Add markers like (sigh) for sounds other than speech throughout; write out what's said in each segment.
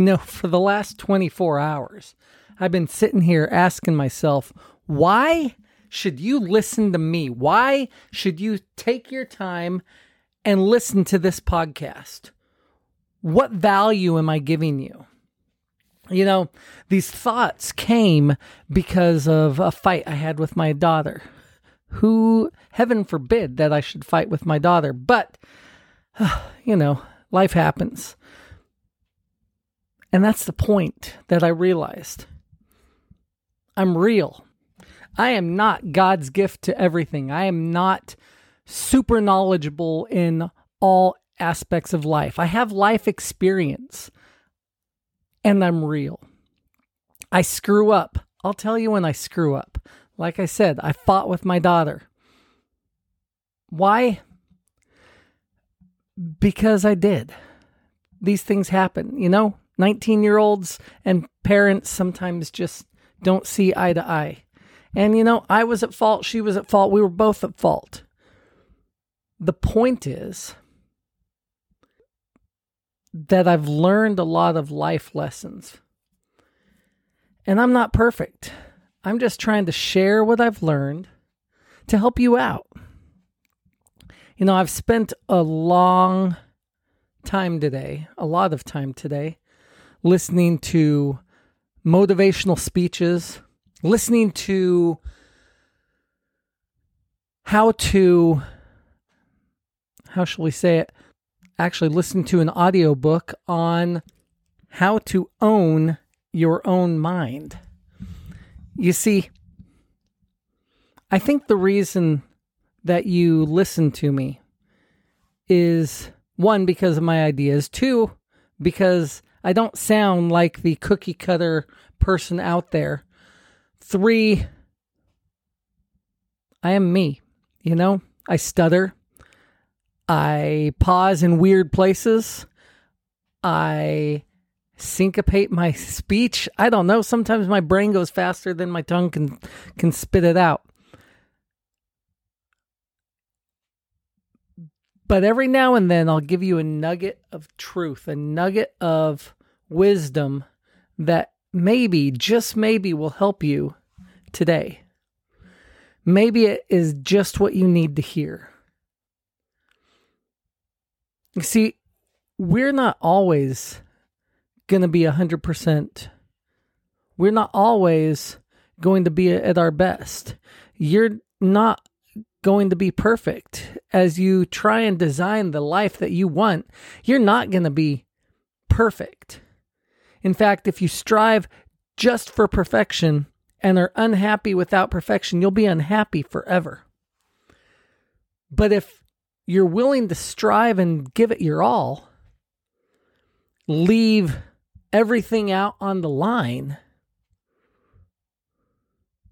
You know, for the last 24 hours, I've been sitting here asking myself, why should you listen to me? Why should you take your time and listen to this podcast? What value am I giving you? You know, these thoughts came because of a fight I had with my daughter, who, heaven forbid, that I should fight with my daughter. But, (sighs) you know, life happens. And that's the point that I realized. I'm real. I am not God's gift to everything. I am not super knowledgeable in all aspects of life. I have life experience and I'm real. I screw up. I'll tell you when I screw up. Like I said, I fought with my daughter. Why? Because I did. These things happen, you know? 19 year olds and parents sometimes just don't see eye to eye. And, you know, I was at fault. She was at fault. We were both at fault. The point is that I've learned a lot of life lessons. And I'm not perfect. I'm just trying to share what I've learned to help you out. You know, I've spent a long time today, a lot of time today, listening to motivational speeches, listening to how to how shall we say it? Actually listening to an audiobook on how to own your own mind. You see i think the reason that you listen to me is one because of my ideas two because I don't sound like the cookie cutter person out there. Three, I am me. You know, I stutter. I pause in weird places. I syncopate my (laughs) speech. I don't know. Sometimes my brain goes faster than my tongue can can spit it out. But every now and then I'll give you a nugget of truth, a nugget of wisdom that maybe, just maybe, will help you today. Maybe it is just what you need to hear. You see, we're not always going to be 100%. We're not always going to be at our best. You're not going to be perfect as you try and design the life that you want. You're not going to be perfect. In fact, if you strive just for perfection and are unhappy without perfection, you'll be unhappy forever. But if you're willing to strive and give it your all, leave everything out on the line,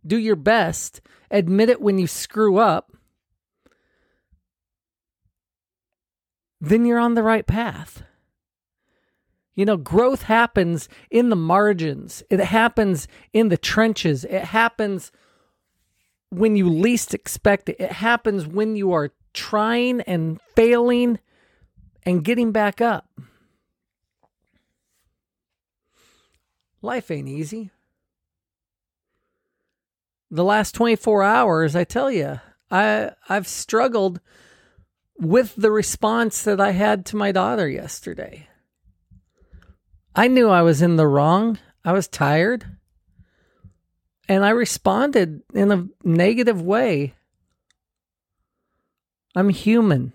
do your best, admit it when you screw up, then you're on the right path. You know, growth happens in the margins, it happens in the trenches, it happens when you least expect it, it happens when you are trying and failing and getting back up. Life ain't easy. The last 24 hours, I tell you, I I've struggled with the response that I had to my daughter yesterday. I knew I was in the wrong. I was tired. And I responded in a negative way. I'm human.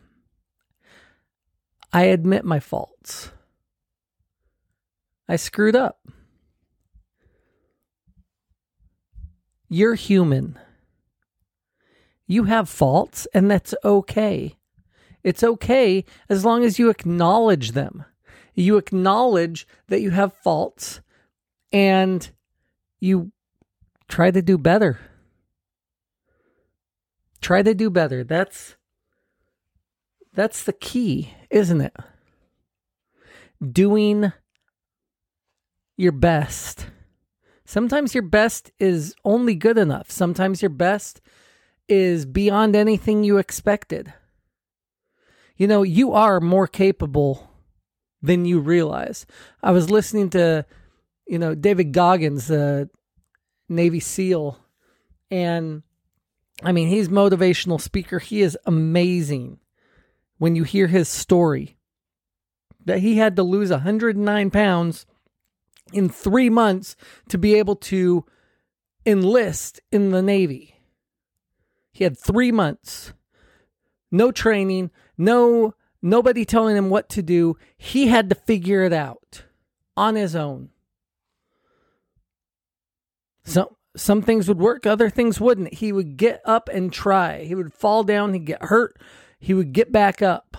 I admit my faults. I screwed up. You're human. You have faults, and that's okay. It's okay as long as you acknowledge them you acknowledge that you have faults and you try to do better. Try to do better. That's that's the key, isn't it? Doing your best. Sometimes your best is only good enough. Sometimes your best is beyond anything you expected. You know, you are more capable than you realize. I was listening to, you know, David Goggins, the Navy SEAL, and I mean, he's motivational speaker. He is amazing when you hear his story that he had to lose 109 pounds in three months to be able to enlist in the Navy. He had three months, no training, no nobody telling him what to do. He had to figure it out on his own. Some some things would work, other things wouldn't. He would get up and try. He would fall down, he'd get hurt, he would get back up.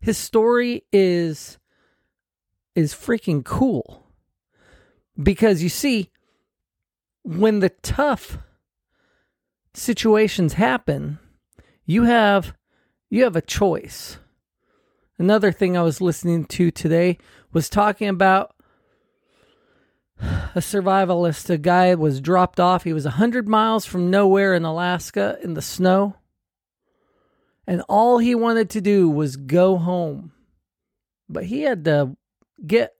His story is is freaking cool. Because you see, when the tough situations happen, you have you have a choice. Another thing I was listening to today was talking about a survivalist. A guy was dropped off. He was 100 miles from nowhere in Alaska in the snow. And all he wanted to do was go home. But he had to get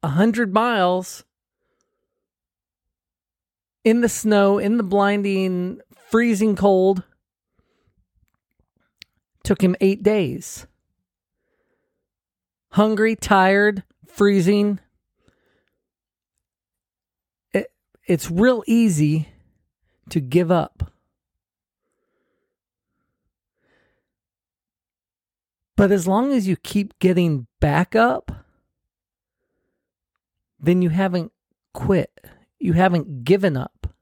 100 miles in the snow, in the blinding, freezing cold. Took him eight days. Hungry, tired, freezing. It, it's real easy to give up. But as long as you keep getting back up, then you haven't quit. You haven't given up.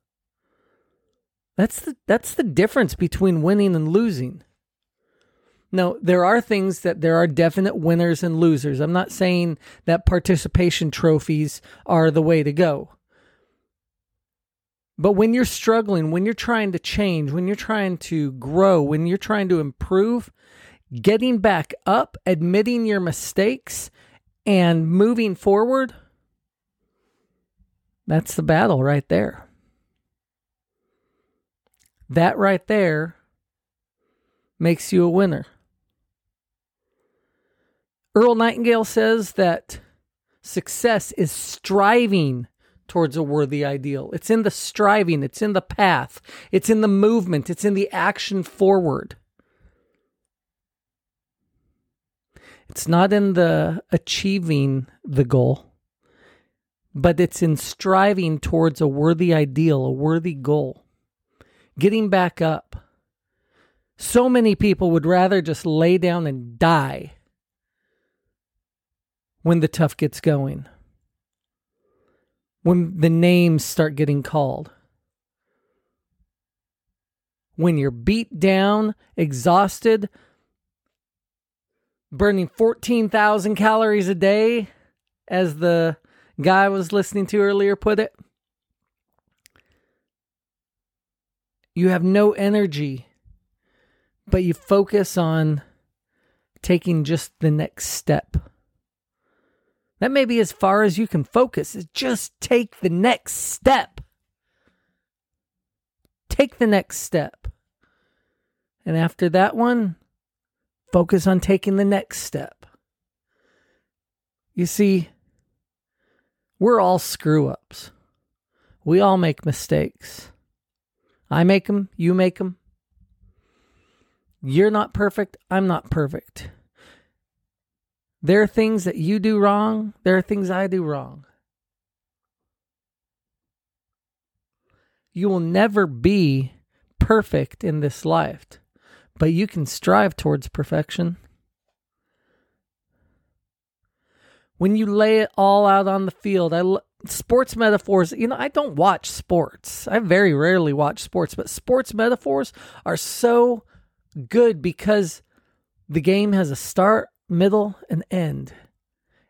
That's the that's the difference between winning and losing. Now, there are things that there are definite winners and losers. I'm not saying that participation trophies are the way to go. But when you're struggling, when you're trying to change, when you're trying to grow, when you're trying to improve, getting back up, admitting your mistakes, and moving forward, that's the battle right there. That right there makes you a winner. Earl Nightingale says that success is striving towards a worthy ideal. It's in the striving, it's in the path, it's in the movement, it's in the action forward. It's not in the achieving the goal, but it's in striving towards a worthy ideal, a worthy goal. Getting back up. So many people would rather just lay down and die when the tough gets going, when the names start getting called, when you're beat down, exhausted, burning 14,000 calories a day, as the guy I was listening to earlier put it. You have no energy, but you focus on taking just the next step. That may be as far as you can focus, is just take the next step. Take the next step. And after that one, focus on taking the next step. You see, we're all screw ups. We all make mistakes. I make them, you make them. You're not perfect, I'm not perfect. There are things that you do wrong, there are things I do wrong. You will never be perfect in this life but you can strive towards perfection. When you lay it all out on the field, I sports metaphors, you know, I don't watch sports. I very rarely watch sports, but sports metaphors are so good because the game has a start, middle, and end.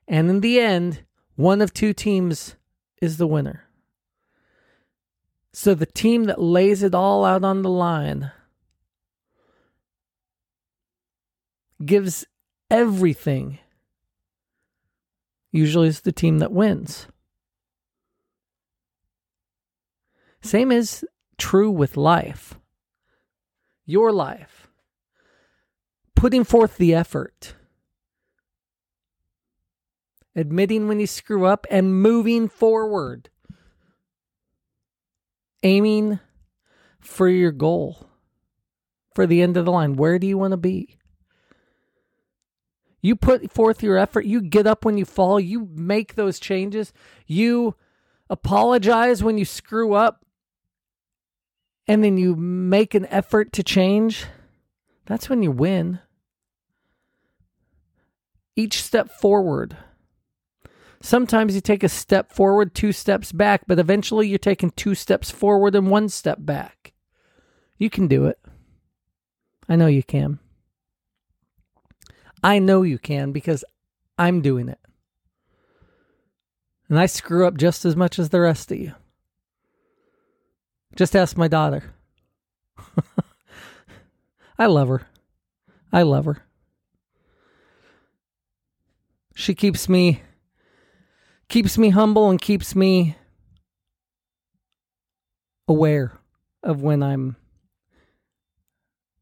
And in the end, one of two teams is the winner. So the team that lays it all out on the line gives everything, usually it's the team that wins. Same is true with life. Your life. Putting forth the effort. Admitting when you screw up, and moving forward. Aiming for your goal, for the end of the line. Where do you want to be? You put forth your effort. You get up when you fall. You make those changes. You apologize when you screw up. And then you make an effort to change. That's when you win. Each step forward. Sometimes you take a step forward, two steps back, but eventually you're taking two steps forward and one step back. You can do it. I know you can. I know you can because I'm doing it. And I screw up just as much as the rest of you. Just ask my daughter. (laughs) I love her. I love her. She keeps me keeps me humble and keeps me aware of when I'm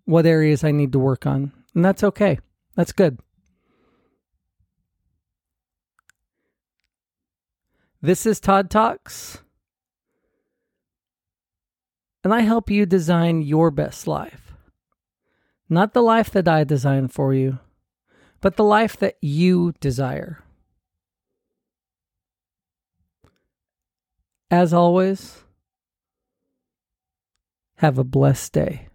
what areas I need to work on. And that's okay. That's good. This is Todd Talks. And I help you design your best life. Not the life that I design for you, but the life that you desire. As always, have a blessed day.